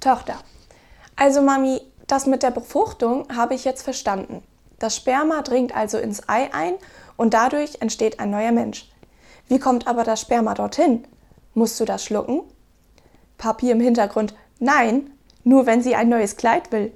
Tochter. Also Mami, das mit der Befruchtung habe ich jetzt verstanden. Das Sperma dringt also ins Ei ein und dadurch entsteht ein neuer Mensch. Wie kommt aber das Sperma dorthin? Musst du das schlucken? Papi im Hintergrund. Nein, nur wenn sie ein neues Kleid will.